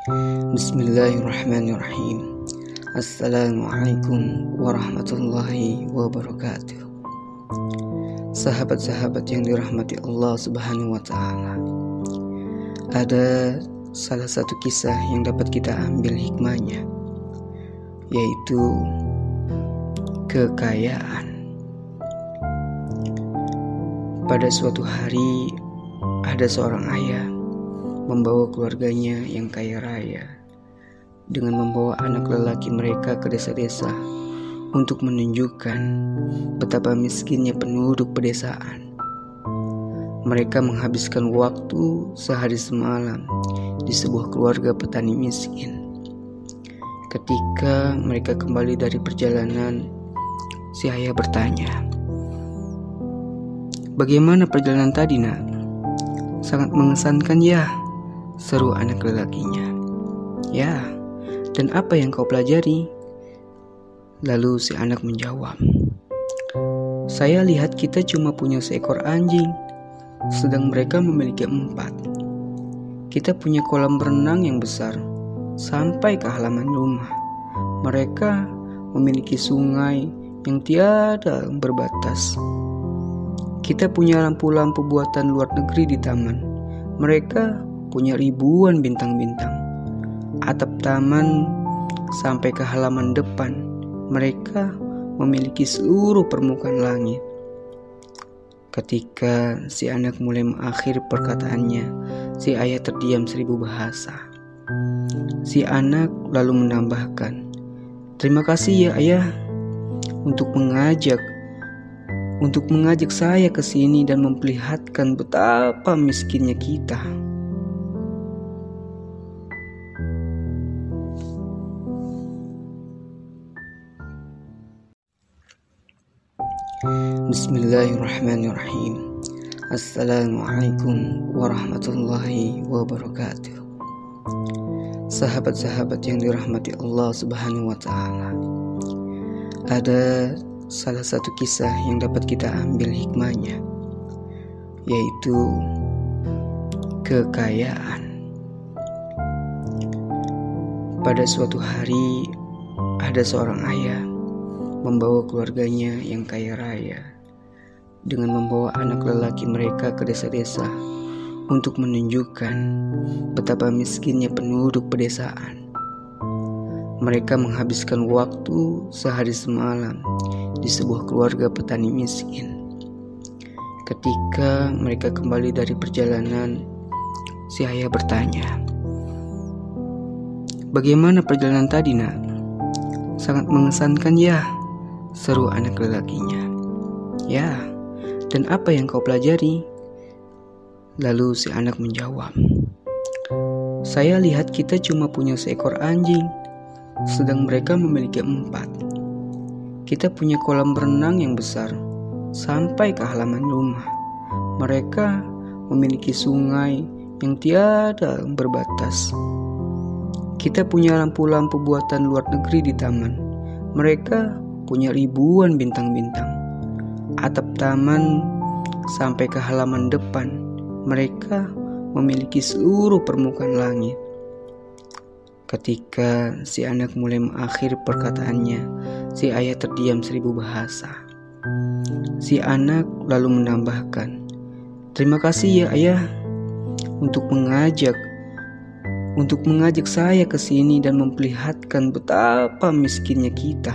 Bismillahirrahmanirrahim. Assalamualaikum warahmatullahi wabarakatuh. Sahabat-sahabat yang dirahmati Allah Subhanahu wa taala. Ada salah satu kisah yang dapat kita ambil hikmahnya yaitu kekayaan. Pada suatu hari ada seorang ayah membawa keluarganya yang kaya raya dengan membawa anak lelaki mereka ke desa-desa untuk menunjukkan betapa miskinnya penduduk pedesaan. Mereka menghabiskan waktu sehari semalam di sebuah keluarga petani miskin. Ketika mereka kembali dari perjalanan, si ayah bertanya, "Bagaimana perjalanan tadi, Nak?" "Sangat mengesankan, ya," seru anak lelakinya. Ya, dan apa yang kau pelajari? Lalu si anak menjawab, Saya lihat kita cuma punya seekor anjing, sedang mereka memiliki empat. Kita punya kolam berenang yang besar, sampai ke halaman rumah. Mereka memiliki sungai yang tiada berbatas. Kita punya lampu-lampu buatan luar negeri di taman. Mereka punya ribuan bintang-bintang. Atap taman sampai ke halaman depan, mereka memiliki seluruh permukaan langit. Ketika si anak mulai mengakhiri perkataannya, si ayah terdiam seribu bahasa. Si anak lalu menambahkan, "Terima kasih ya, ayah, untuk mengajak untuk mengajak saya ke sini dan memperlihatkan betapa miskinnya kita." Bismillahirrahmanirrahim. Assalamualaikum warahmatullahi wabarakatuh. Sahabat-sahabat yang dirahmati Allah Subhanahu wa taala. Ada salah satu kisah yang dapat kita ambil hikmahnya yaitu kekayaan. Pada suatu hari ada seorang ayah membawa keluarganya yang kaya raya dengan membawa anak lelaki mereka ke desa-desa untuk menunjukkan betapa miskinnya penduduk pedesaan. Mereka menghabiskan waktu sehari semalam di sebuah keluarga petani miskin. Ketika mereka kembali dari perjalanan, si ayah bertanya, "Bagaimana perjalanan tadi, Nak?" "Sangat mengesankan, ya," seru anak lelakinya. "Ya, dan apa yang kau pelajari? Lalu si anak menjawab, Saya lihat kita cuma punya seekor anjing, sedang mereka memiliki empat. Kita punya kolam berenang yang besar, sampai ke halaman rumah. Mereka memiliki sungai yang tiada berbatas. Kita punya lampu-lampu buatan luar negeri di taman. Mereka punya ribuan bintang-bintang atap taman sampai ke halaman depan, mereka memiliki seluruh permukaan langit. Ketika si anak mulai mengakhiri perkataannya, si ayah terdiam seribu bahasa. Si anak lalu menambahkan, "Terima kasih ya, ayah, untuk mengajak untuk mengajak saya ke sini dan memperlihatkan betapa miskinnya kita."